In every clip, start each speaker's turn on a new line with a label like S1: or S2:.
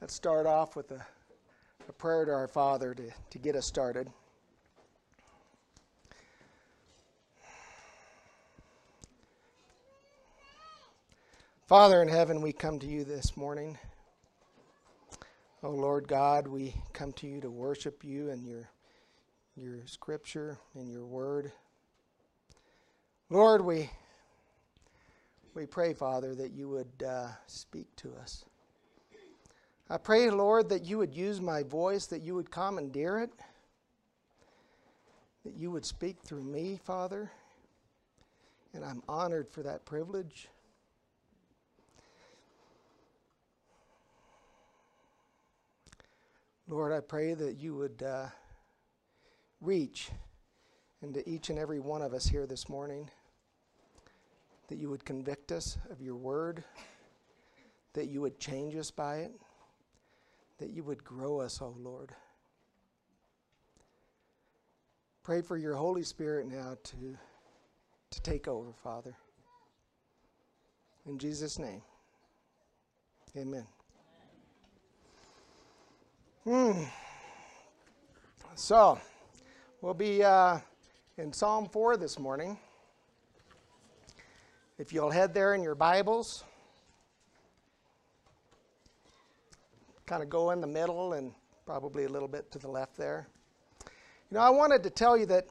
S1: Let's start off with a, a prayer to our Father to, to get us started. Father in heaven, we come to you this morning. Oh Lord God, we come to you to worship you and your, your scripture and your word. Lord, we, we pray, Father, that you would uh, speak to us. I pray, Lord, that you would use my voice, that you would commandeer it, that you would speak through me, Father. And I'm honored for that privilege. Lord, I pray that you would uh, reach into each and every one of us here this morning, that you would convict us of your word, that you would change us by it that you would grow us, O oh Lord. Pray for your Holy Spirit now to, to take over, Father. In Jesus' name, amen. Hmm. So, we'll be uh, in Psalm 4 this morning. If you'll head there in your Bibles. Kind of go in the middle and probably a little bit to the left there. You know, I wanted to tell you that,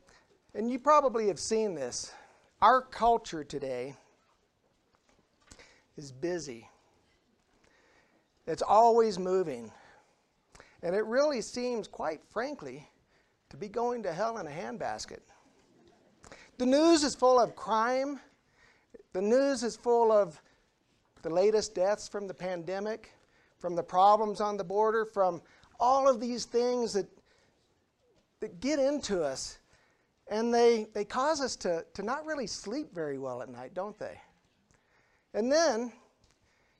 S1: and you probably have seen this, our culture today is busy. It's always moving. And it really seems, quite frankly, to be going to hell in a handbasket. The news is full of crime. The news is full of the latest deaths from the pandemic from the problems on the border, from all of these things that, that get into us. And they, they cause us to, to not really sleep very well at night, don't they? And then,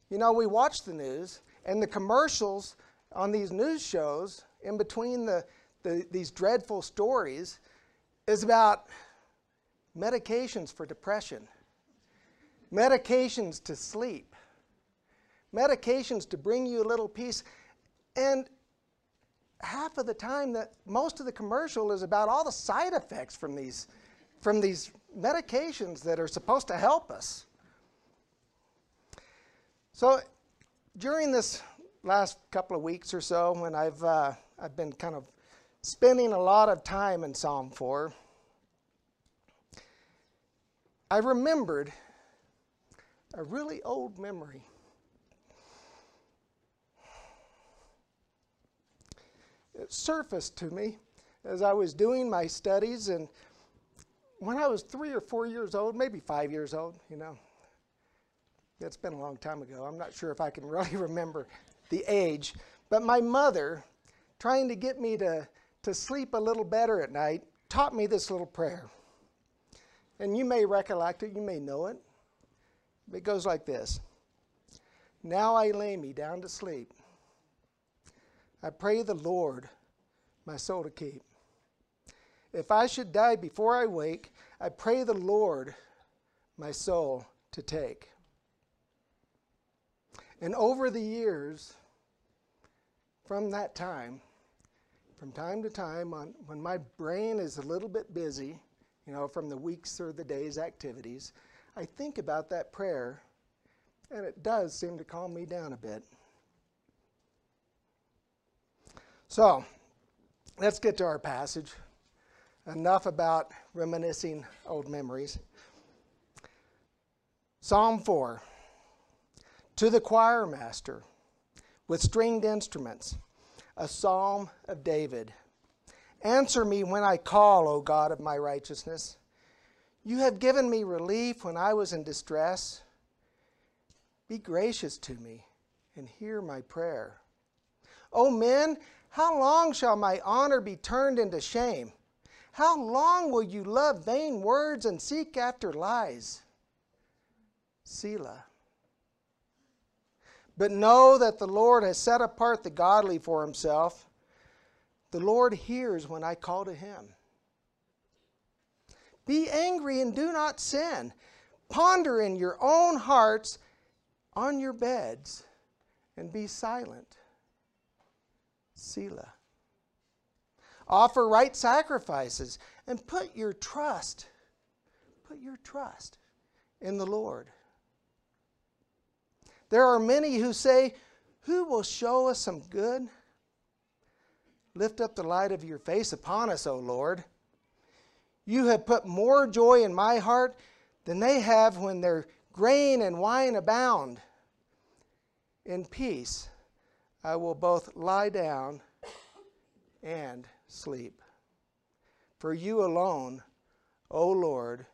S1: you know, we watch the news, and the commercials on these news shows, in between the, the, these dreadful stories, is about medications for depression, medications to sleep, medications to bring you a little peace. And half of the time that most of the commercial is about all the side effects from these from these medications that are supposed to help us. So during this last couple of weeks or so when I've uh, I've been kind of spending a lot of time in Psalm 4 I remembered a really old memory surfaced to me as I was doing my studies. And when I was three or four years old, maybe five years old, you know, it's been a long time ago. I'm not sure if I can really remember the age. But my mother, trying to get me to, to sleep a little better at night, taught me this little prayer. And you may recollect it, you may know it. It goes like this Now I lay me down to sleep I pray the Lord my soul to keep. If I should die before I wake, I pray the Lord my soul to take. And over the years, from that time, from time to time, on, when my brain is a little bit busy, you know, from the weeks or the days' activities, I think about that prayer, and it does seem to calm me down a bit. So, let's get to our passage. Enough about reminiscing old memories. Psalm 4 To the choir master with stringed instruments, a psalm of David. Answer me when I call, O God of my righteousness. You have given me relief when I was in distress. Be gracious to me and hear my prayer. O men, how long shall my honor be turned into shame? How long will you love vain words and seek after lies? Selah. But know that the Lord has set apart the godly for himself. The Lord hears when I call to him. Be angry and do not sin. Ponder in your own hearts on your beds and be silent. Selah. Offer right sacrifices and put your trust, put your trust in the Lord. There are many who say, Who will show us some good? Lift up the light of your face upon us, O Lord. You have put more joy in my heart than they have when their grain and wine abound. In peace, I will both lie down and sleep. For you alone, O Lord,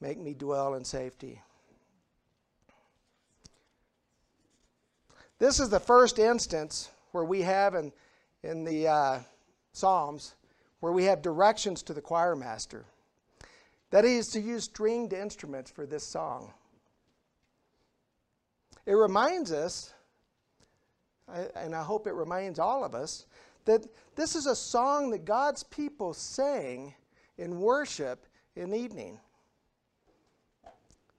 S1: make me dwell in safety. This is the first instance where we have in, in the uh, Psalms where we have directions to the choir master. That is to use stringed instruments for this song. It reminds us, and I hope it reminds all of us, that this is a song that God's people sang in worship in the evening.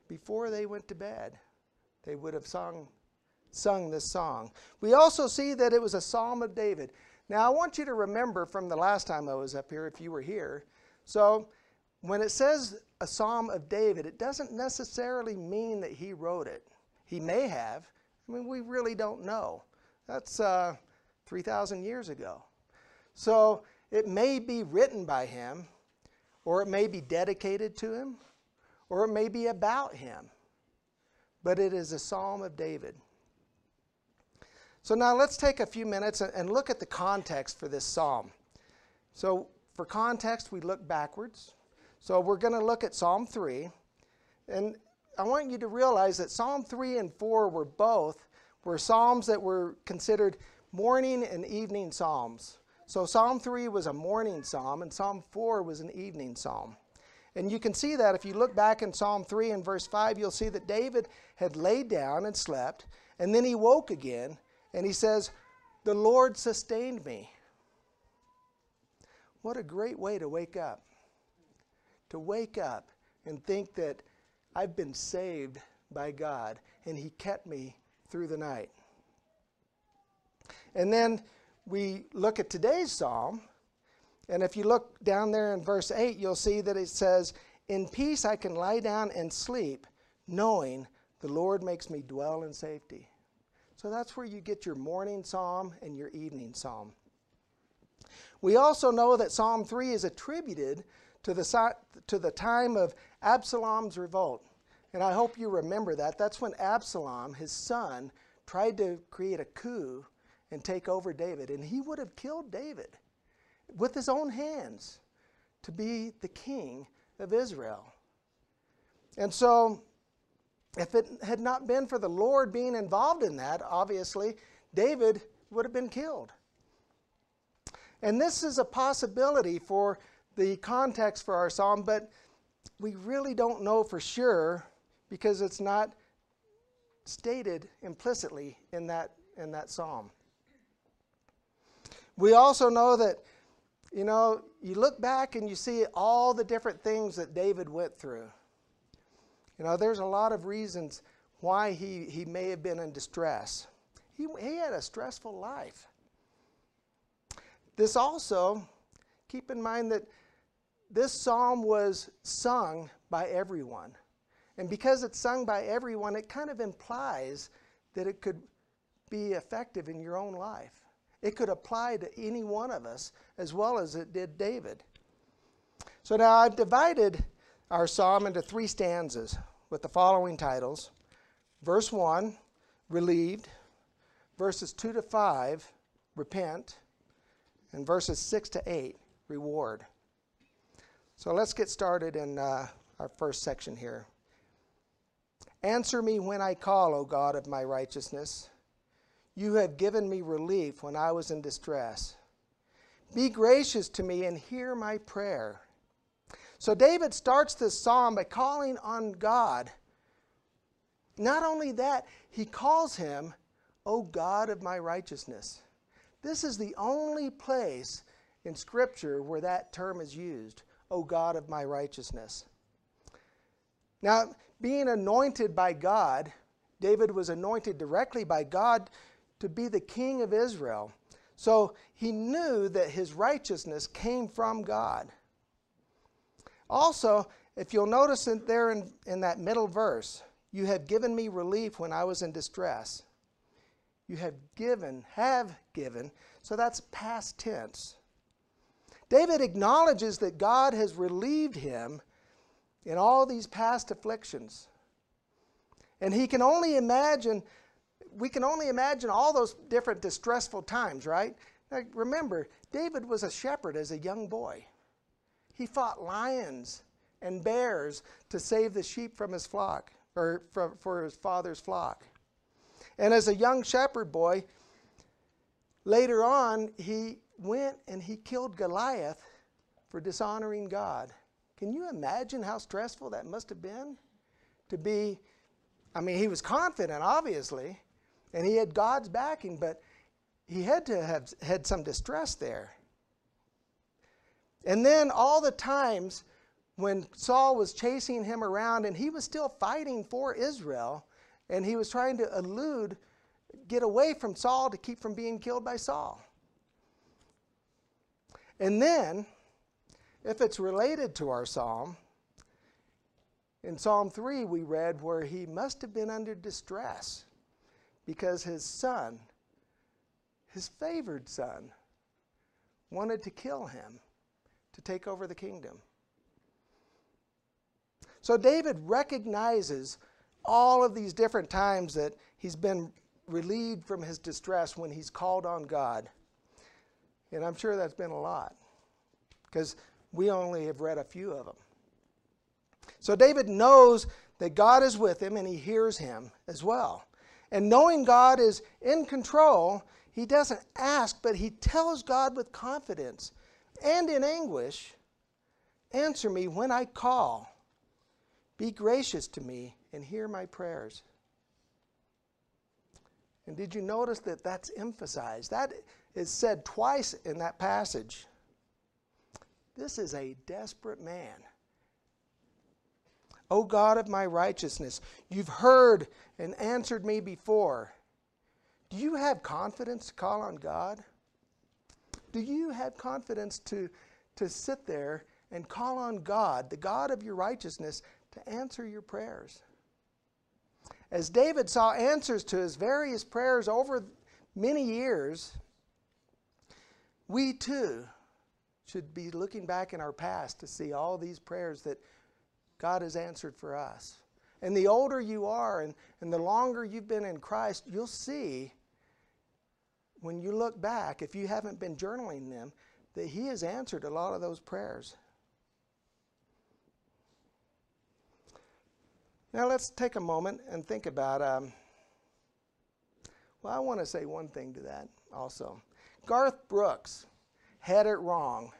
S1: Before they went to bed, they would have sung, sung this song. We also see that it was a psalm of David. Now, I want you to remember from the last time I was up here, if you were here. So, when it says a psalm of David, it doesn't necessarily mean that he wrote it. He may have. I mean, we really don't know. That's uh, 3,000 years ago. So it may be written by him, or it may be dedicated to him, or it may be about him. But it is a psalm of David. So now let's take a few minutes and look at the context for this psalm. So, for context, we look backwards. So, we're going to look at Psalm 3. And I want you to realize that Psalm 3 and 4 were both were psalms that were considered morning and evening psalms. So Psalm 3 was a morning psalm, and Psalm 4 was an evening psalm. And you can see that if you look back in Psalm 3 and verse 5, you'll see that David had laid down and slept, and then he woke again, and he says, The Lord sustained me. What a great way to wake up. To wake up and think that I've been saved by God, and He kept me through the night. And then we look at today's psalm, and if you look down there in verse 8, you'll see that it says, In peace I can lie down and sleep, knowing the Lord makes me dwell in safety. So that's where you get your morning psalm and your evening psalm. We also know that Psalm 3 is attributed to the, to the time of Absalom's revolt. And I hope you remember that. That's when Absalom, his son, tried to create a coup and take over David. And he would have killed David with his own hands to be the king of Israel. And so, if it had not been for the Lord being involved in that, obviously, David would have been killed. And this is a possibility for the context for our psalm, but we really don't know for sure because it's not stated implicitly in that, in that psalm. We also know that, you know, you look back and you see all the different things that David went through. You know, there's a lot of reasons why he, he may have been in distress. He, he had a stressful life. This also, keep in mind that this psalm was sung by everyone. And because it's sung by everyone, it kind of implies that it could be effective in your own life. It could apply to any one of us as well as it did David. So now I've divided our psalm into three stanzas with the following titles Verse 1, Relieved. Verses 2 to 5, Repent. And verses 6 to 8, Reward. So let's get started in uh, our first section here. Answer me when I call, O God of my righteousness. You have given me relief when I was in distress. Be gracious to me and hear my prayer. So David starts this psalm by calling on God. Not only that, he calls him, O God of my righteousness. This is the only place in Scripture where that term is used, O God of my righteousness. Now, being anointed by God, David was anointed directly by God to be the king of Israel. So he knew that his righteousness came from God. Also, if you'll notice in there in, in that middle verse, you have given me relief when I was in distress. You have given, have given. So that's past tense. David acknowledges that God has relieved him in all these past afflictions. And he can only imagine, we can only imagine all those different distressful times, right? Now, remember, David was a shepherd as a young boy. He fought lions and bears to save the sheep from his flock, or for, for his father's flock. And as a young shepherd boy, later on, he went and he killed Goliath for dishonoring God. Can you imagine how stressful that must have been? To be, I mean, he was confident, obviously, and he had God's backing, but he had to have had some distress there. And then all the times when Saul was chasing him around and he was still fighting for Israel and he was trying to elude, get away from Saul to keep from being killed by Saul. And then, if it's related to our psalm, in Psalm 3 we read where he must have been under distress because his son, his favored son, wanted to kill him to take over the kingdom. So David recognizes all of these different times that he's been relieved from his distress when he's called on God. And I'm sure that's been a lot because we only have read a few of them. So David knows that God is with him and he hears him as well. And knowing God is in control, he doesn't ask, but he tells God with confidence and in anguish Answer me when I call. Be gracious to me and hear my prayers. And did you notice that that's emphasized? That is said twice in that passage. This is a desperate man. O God of my righteousness, you've heard and answered me before. Do you have confidence to call on God? Do you have confidence to, to sit there and call on God, the God of your righteousness, to answer your prayers? As David saw answers to his various prayers over many years, we too should be looking back in our past to see all these prayers that God has answered for us. And the older you are and, and the longer you've been in Christ, you'll see when you look back, if you haven't been journaling them, that He has answered a lot of those prayers. Now let's take a moment and think about. Um, well, I want to say one thing to that also. Garth Brooks had it wrong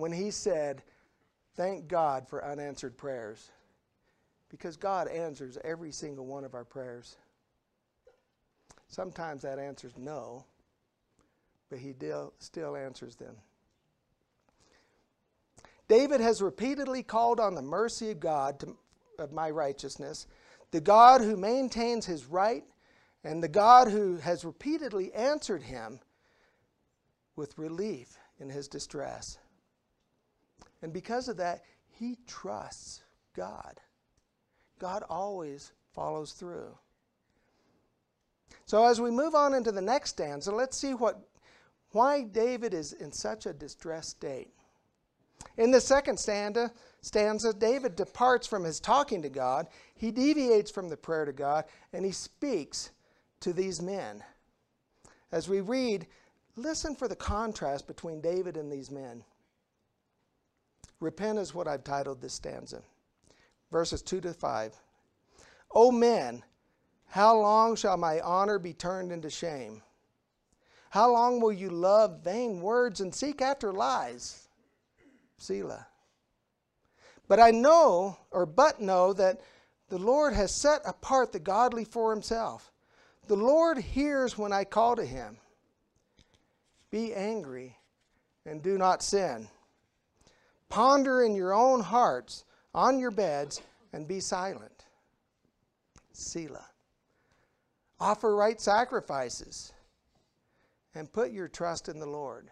S1: when he said, Thank God for unanswered prayers. Because God answers every single one of our prayers. Sometimes that answer is no, but He still answers them. David has repeatedly called on the mercy of God to, of my righteousness, the God who maintains his right, and the God who has repeatedly answered him with relief in his distress. And because of that, he trusts God. God always follows through. So as we move on into the next stanza, let's see what why David is in such a distressed state. In the second stanza, stanza, David departs from his talking to God, he deviates from the prayer to God, and he speaks to these men. As we read, listen for the contrast between David and these men. Repent is what I've titled this stanza. Verses 2 to 5. O men, how long shall my honor be turned into shame? How long will you love vain words and seek after lies? Selah. But I know, or but know, that the Lord has set apart the godly for himself. The Lord hears when I call to him. Be angry and do not sin. Ponder in your own hearts on your beds and be silent. Selah. Offer right sacrifices and put your trust in the Lord.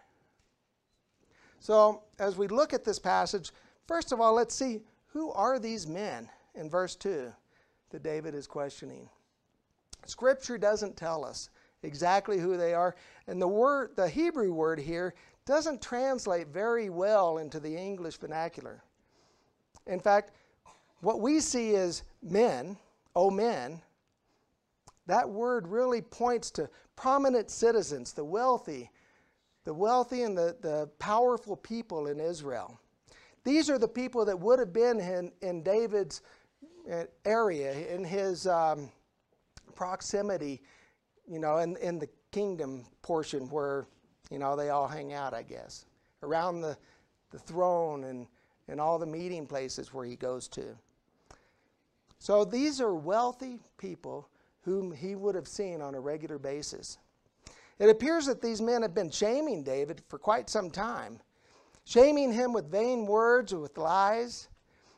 S1: So, as we look at this passage, first of all, let's see who are these men in verse 2 that David is questioning. Scripture doesn't tell us exactly who they are, and the word the Hebrew word here doesn't translate very well into the English vernacular. In fact, what we see is men, oh men, that word really points to prominent citizens, the wealthy, the wealthy and the, the powerful people in Israel. These are the people that would have been in, in David's uh, area, in his um, proximity, you know, in, in the kingdom portion where, you know, they all hang out, I guess, around the, the throne and, and all the meeting places where he goes to. So these are wealthy people whom he would have seen on a regular basis. It appears that these men have been shaming David for quite some time, shaming him with vain words or with lies.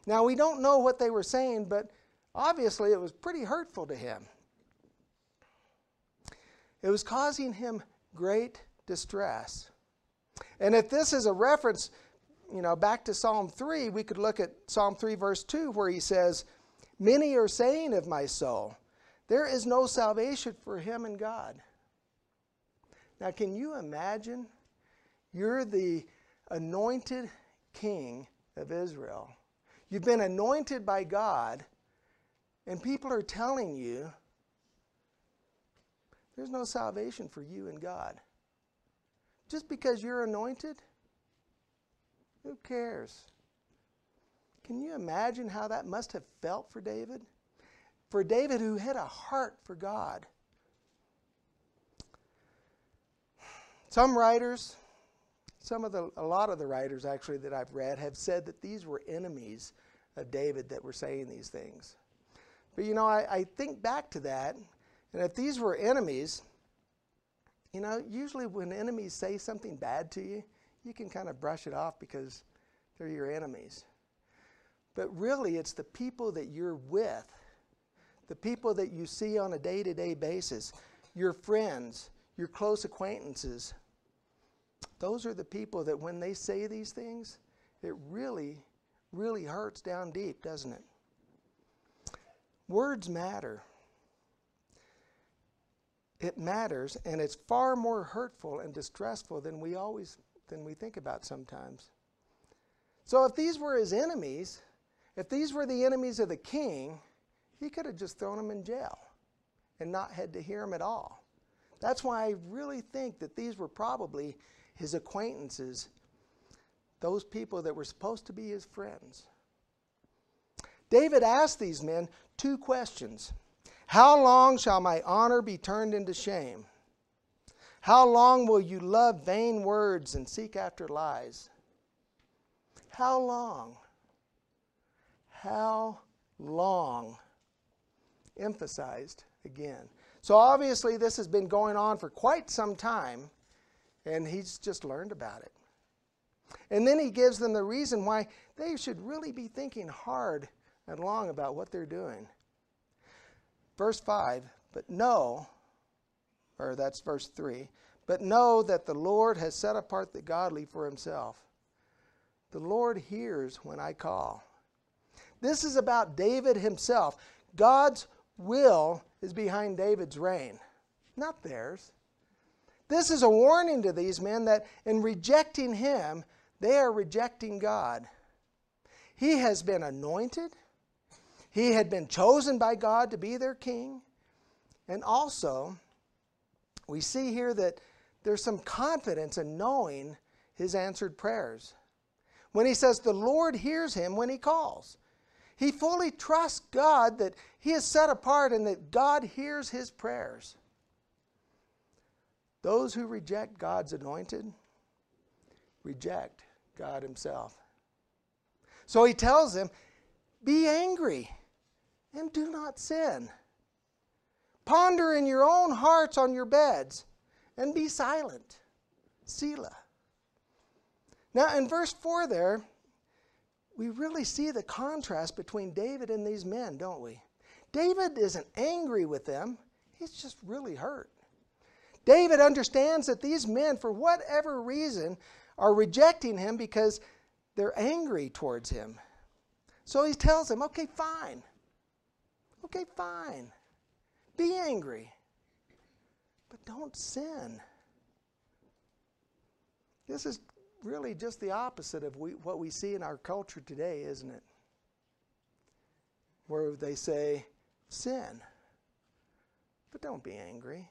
S1: Now, we don't know what they were saying, but obviously it was pretty hurtful to him. It was causing him great distress. And if this is a reference, you know, back to Psalm 3, we could look at Psalm 3, verse 2, where he says, Many are saying of my soul, there is no salvation for him in God. Now, can you imagine? You're the anointed king of Israel. You've been anointed by God, and people are telling you there's no salvation for you in God. Just because you're anointed? Who cares? Can you imagine how that must have felt for David? For David, who had a heart for God. Some writers, some of the, a lot of the writers actually that I've read have said that these were enemies of David that were saying these things. But you know, I, I think back to that, and if these were enemies, you know, usually when enemies say something bad to you, you can kind of brush it off because they're your enemies. But really, it's the people that you're with, the people that you see on a day to day basis, your friends, your close acquaintances, those are the people that when they say these things, it really, really hurts down deep, doesn't it? Words matter. It matters, and it's far more hurtful and distressful than we always than we think about sometimes. So if these were his enemies, if these were the enemies of the king, he could have just thrown them in jail and not had to hear them at all. That's why I really think that these were probably his acquaintances, those people that were supposed to be his friends. David asked these men two questions How long shall my honor be turned into shame? How long will you love vain words and seek after lies? How long? How long? Emphasized again. So obviously, this has been going on for quite some time, and he's just learned about it. And then he gives them the reason why they should really be thinking hard and long about what they're doing. Verse 5 But know, or that's verse 3, but know that the Lord has set apart the godly for himself. The Lord hears when I call. This is about David himself. God's will is behind David's reign, not theirs. This is a warning to these men that in rejecting him, they are rejecting God. He has been anointed, he had been chosen by God to be their king. And also, we see here that there's some confidence in knowing his answered prayers. When he says, The Lord hears him when he calls. He fully trusts God that he is set apart and that God hears his prayers. Those who reject God's anointed reject God himself. So he tells them, Be angry and do not sin. Ponder in your own hearts on your beds and be silent. Selah. Now, in verse 4 there, we really see the contrast between David and these men, don't we? David isn't angry with them, he's just really hurt. David understands that these men, for whatever reason, are rejecting him because they're angry towards him. So he tells them, okay, fine. Okay, fine. Be angry. But don't sin. This is really just the opposite of we, what we see in our culture today, isn't it? Where they say, sin. But don't be angry.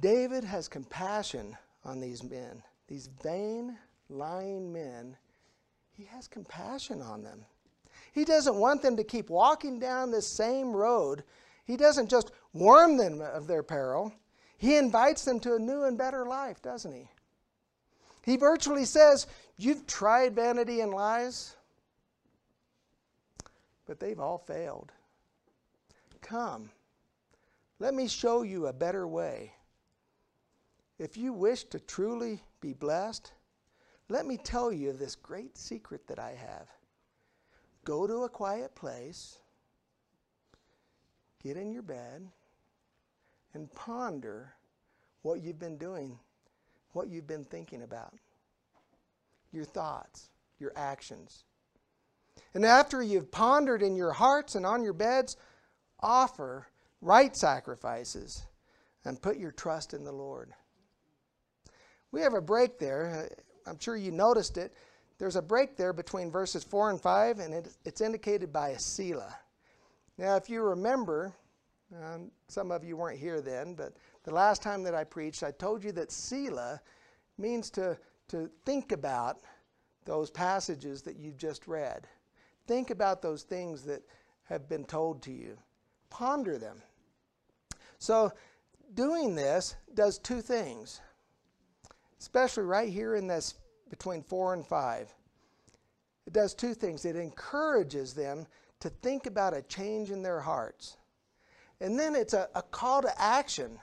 S1: David has compassion on these men, these vain, lying men. He has compassion on them. He doesn't want them to keep walking down this same road. He doesn't just warn them of their peril. He invites them to a new and better life, doesn't he? He virtually says, You've tried vanity and lies, but they've all failed. Come, let me show you a better way. If you wish to truly be blessed, let me tell you this great secret that I have. Go to a quiet place, get in your bed, and ponder what you've been doing, what you've been thinking about, your thoughts, your actions. And after you've pondered in your hearts and on your beds, offer right sacrifices and put your trust in the Lord. We have a break there. I'm sure you noticed it. There's a break there between verses 4 and 5, and it, it's indicated by a Selah. Now, if you remember, um, some of you weren't here then, but the last time that I preached, I told you that Selah means to, to think about those passages that you've just read. Think about those things that have been told to you. Ponder them. So, doing this does two things, especially right here in this between 4 and 5. It does two things. It encourages them to think about a change in their hearts. And then it's a, a call to action,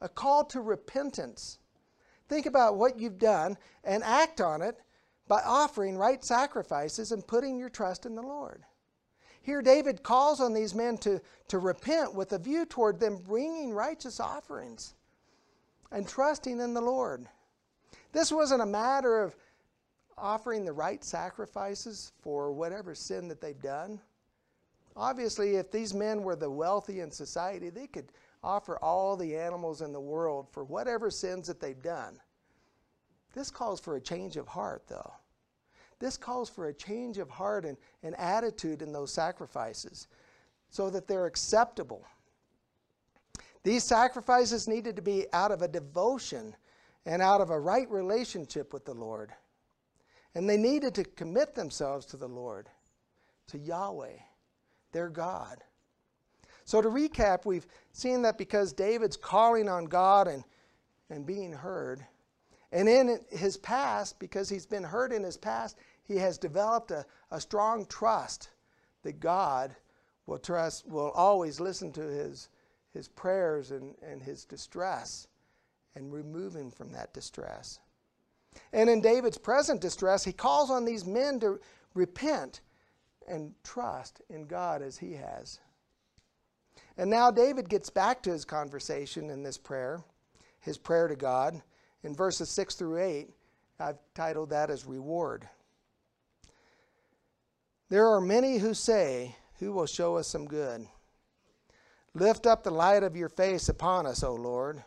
S1: a call to repentance. Think about what you've done and act on it by offering right sacrifices and putting your trust in the Lord. Here, David calls on these men to, to repent with a view toward them bringing righteous offerings and trusting in the Lord. This wasn't a matter of offering the right sacrifices for whatever sin that they've done. Obviously, if these men were the wealthy in society, they could offer all the animals in the world for whatever sins that they've done. This calls for a change of heart, though. This calls for a change of heart and, and attitude in those sacrifices so that they're acceptable. These sacrifices needed to be out of a devotion and out of a right relationship with the Lord. And they needed to commit themselves to the Lord, to Yahweh their God. So, to recap, we've seen that because David's calling on God and, and being heard, and in his past, because he's been heard in his past, he has developed a, a strong trust that God will trust, will always listen to his, his prayers and, and his distress and remove him from that distress. And in David's present distress, he calls on these men to repent and trust in God as he has. And now David gets back to his conversation in this prayer, his prayer to God. In verses 6 through 8, I've titled that as reward. There are many who say, Who will show us some good? Lift up the light of your face upon us, O Lord.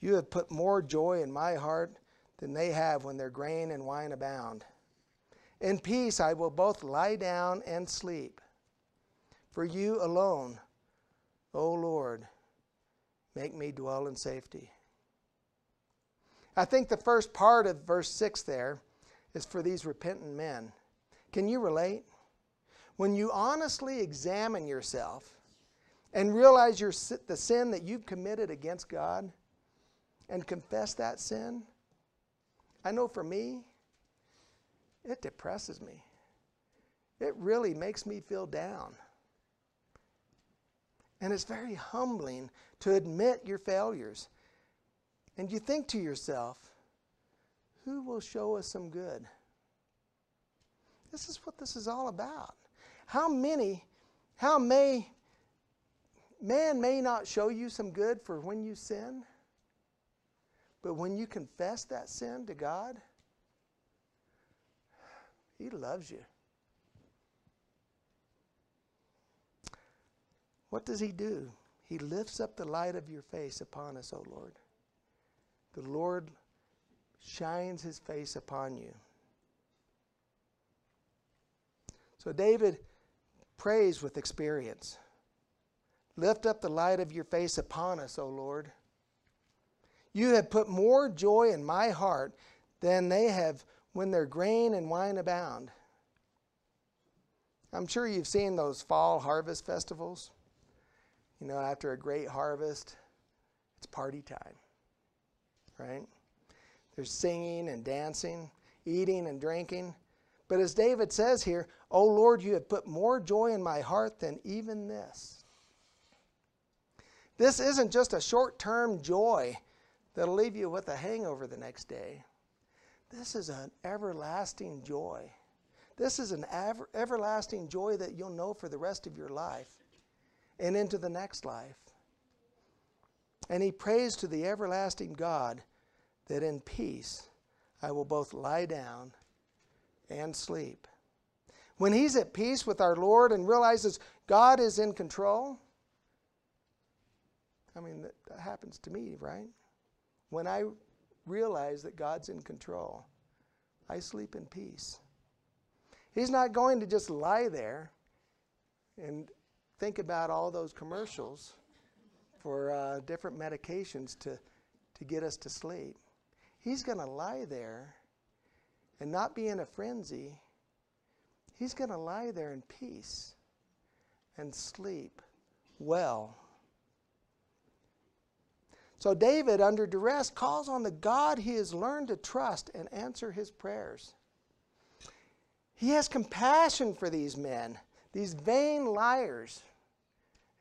S1: You have put more joy in my heart than they have when their grain and wine abound. In peace I will both lie down and sleep. For you alone, O Lord, make me dwell in safety. I think the first part of verse 6 there is for these repentant men. Can you relate? When you honestly examine yourself and realize your, the sin that you've committed against God and confess that sin, I know for me, it depresses me. It really makes me feel down. And it's very humbling to admit your failures. And you think to yourself, who will show us some good? This is what this is all about. How many, how may man may not show you some good for when you sin, but when you confess that sin to God, He loves you. What does He do? He lifts up the light of your face upon us, O Lord. The Lord shines His face upon you. So David prays with experience. Lift up the light of your face upon us, O Lord. You have put more joy in my heart than they have when their grain and wine abound. I'm sure you've seen those fall harvest festivals. You know, after a great harvest, it's party time, right? There's singing and dancing, eating and drinking. But as David says here, O Lord, you have put more joy in my heart than even this. This isn't just a short term joy that'll leave you with a hangover the next day. This is an everlasting joy. This is an ever, everlasting joy that you'll know for the rest of your life and into the next life. And he prays to the everlasting God that in peace I will both lie down and sleep. When he's at peace with our Lord and realizes God is in control, I mean, that, that happens to me, right? When I realize that God's in control, I sleep in peace. He's not going to just lie there and think about all those commercials for uh, different medications to, to get us to sleep. He's going to lie there and not be in a frenzy. He's going to lie there in peace and sleep well. So David, under duress, calls on the God he has learned to trust and answer his prayers. He has compassion for these men, these vain liars.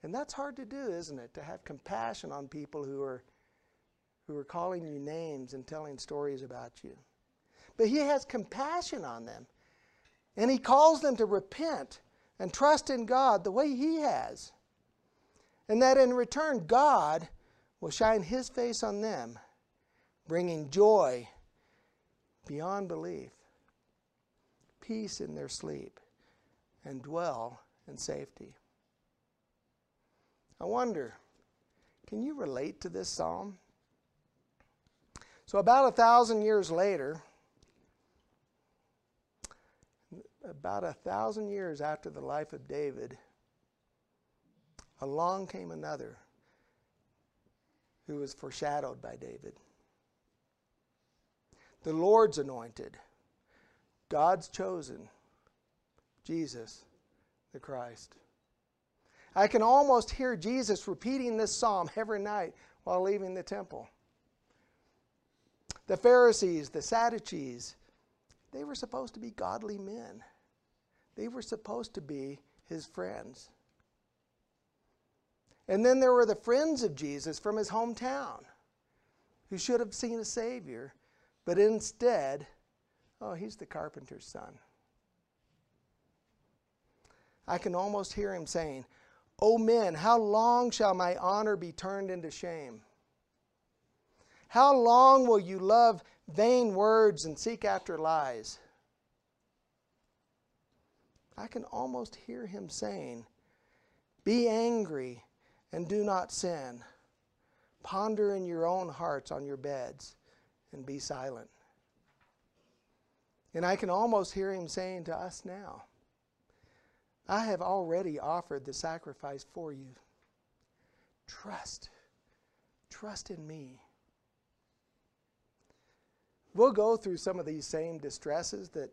S1: And that's hard to do, isn't it? To have compassion on people who are, who are calling you names and telling stories about you. But he has compassion on them. And he calls them to repent and trust in God the way he has. And that in return, God will shine his face on them, bringing joy beyond belief, peace in their sleep, and dwell in safety. I wonder, can you relate to this psalm? So, about a thousand years later, about a thousand years after the life of David, along came another who was foreshadowed by David. The Lord's anointed, God's chosen, Jesus the Christ. I can almost hear Jesus repeating this psalm every night while leaving the temple. The Pharisees, the Sadducees, they were supposed to be godly men. They were supposed to be his friends. And then there were the friends of Jesus from his hometown who should have seen a Savior, but instead, oh, he's the carpenter's son. I can almost hear him saying, O men, how long shall my honor be turned into shame? How long will you love vain words and seek after lies? I can almost hear him saying, Be angry and do not sin. Ponder in your own hearts on your beds and be silent. And I can almost hear him saying to us now, I have already offered the sacrifice for you. Trust. Trust in me. We'll go through some of these same distresses that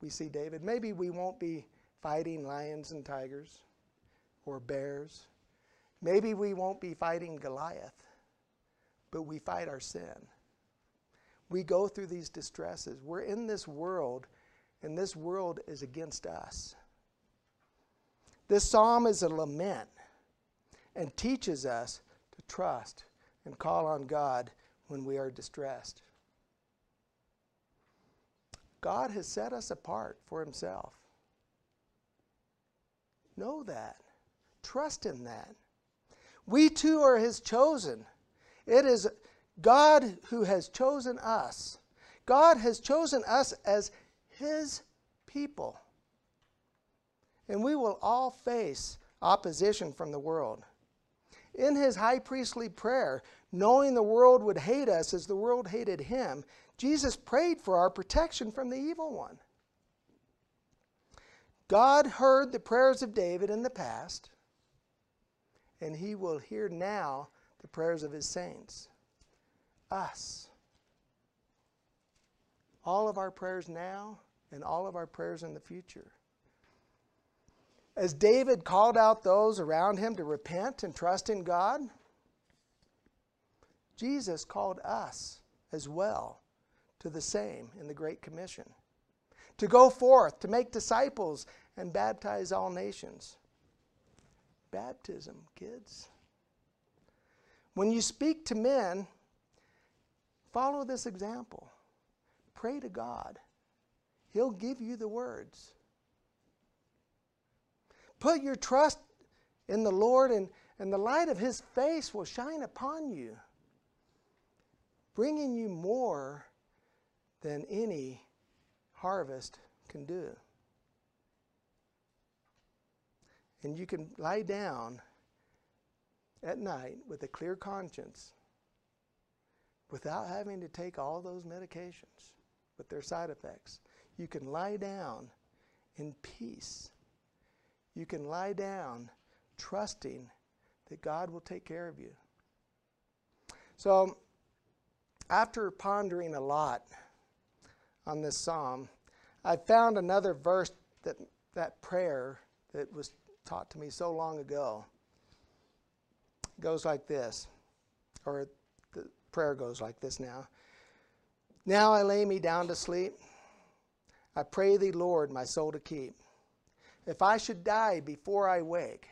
S1: we see David. Maybe we won't be fighting lions and tigers or bears Maybe we won't be fighting Goliath, but we fight our sin. We go through these distresses. We're in this world, and this world is against us. This psalm is a lament and teaches us to trust and call on God when we are distressed. God has set us apart for Himself. Know that. Trust in that. We too are his chosen. It is God who has chosen us. God has chosen us as his people. And we will all face opposition from the world. In his high priestly prayer, knowing the world would hate us as the world hated him, Jesus prayed for our protection from the evil one. God heard the prayers of David in the past, and he will hear now the prayers of his saints. Us. All of our prayers now and all of our prayers in the future. As David called out those around him to repent and trust in God, Jesus called us as well to the same in the Great Commission to go forth, to make disciples, and baptize all nations. Baptism, kids. When you speak to men, follow this example. Pray to God, He'll give you the words. Put your trust in the Lord, and, and the light of His face will shine upon you, bringing you more than any harvest can do. And you can lie down at night with a clear conscience without having to take all those medications with their side effects. You can lie down in peace. You can lie down trusting that God will take care of you. So, after pondering a lot on this psalm, I found another verse that that prayer that was taught to me so long ago. Goes like this, or the prayer goes like this now. Now I lay me down to sleep. I pray thee, Lord, my soul to keep. If I should die before I wake,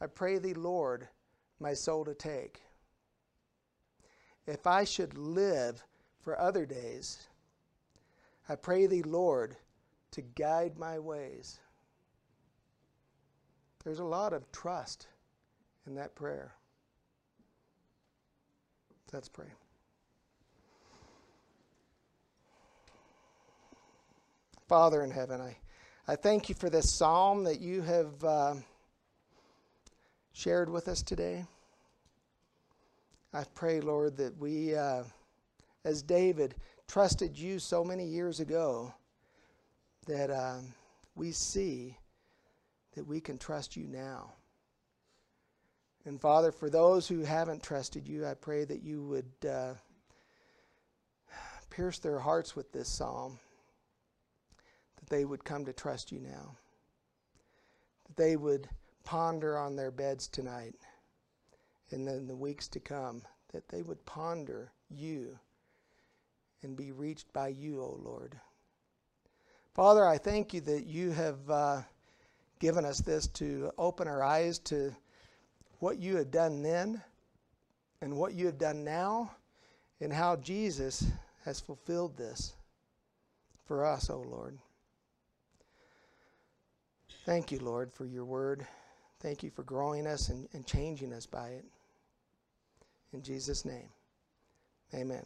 S1: I pray thee, Lord, my soul to take. If I should live for other days, I pray thee, Lord, to guide my ways. There's a lot of trust in that prayer. Let's pray. Father in heaven, I, I thank you for this psalm that you have uh, shared with us today. I pray, Lord, that we, uh, as David, trusted you so many years ago that um, we see that we can trust you now. And Father, for those who haven't trusted you, I pray that you would uh, pierce their hearts with this psalm, that they would come to trust you now, that they would ponder on their beds tonight and then the weeks to come, that they would ponder you and be reached by you, O Lord. Father, I thank you that you have uh, given us this to open our eyes to what you had done then and what you have done now and how Jesus has fulfilled this for us, O Lord. Thank you, Lord, for your word. Thank you for growing us and, and changing us by it. In Jesus' name, amen.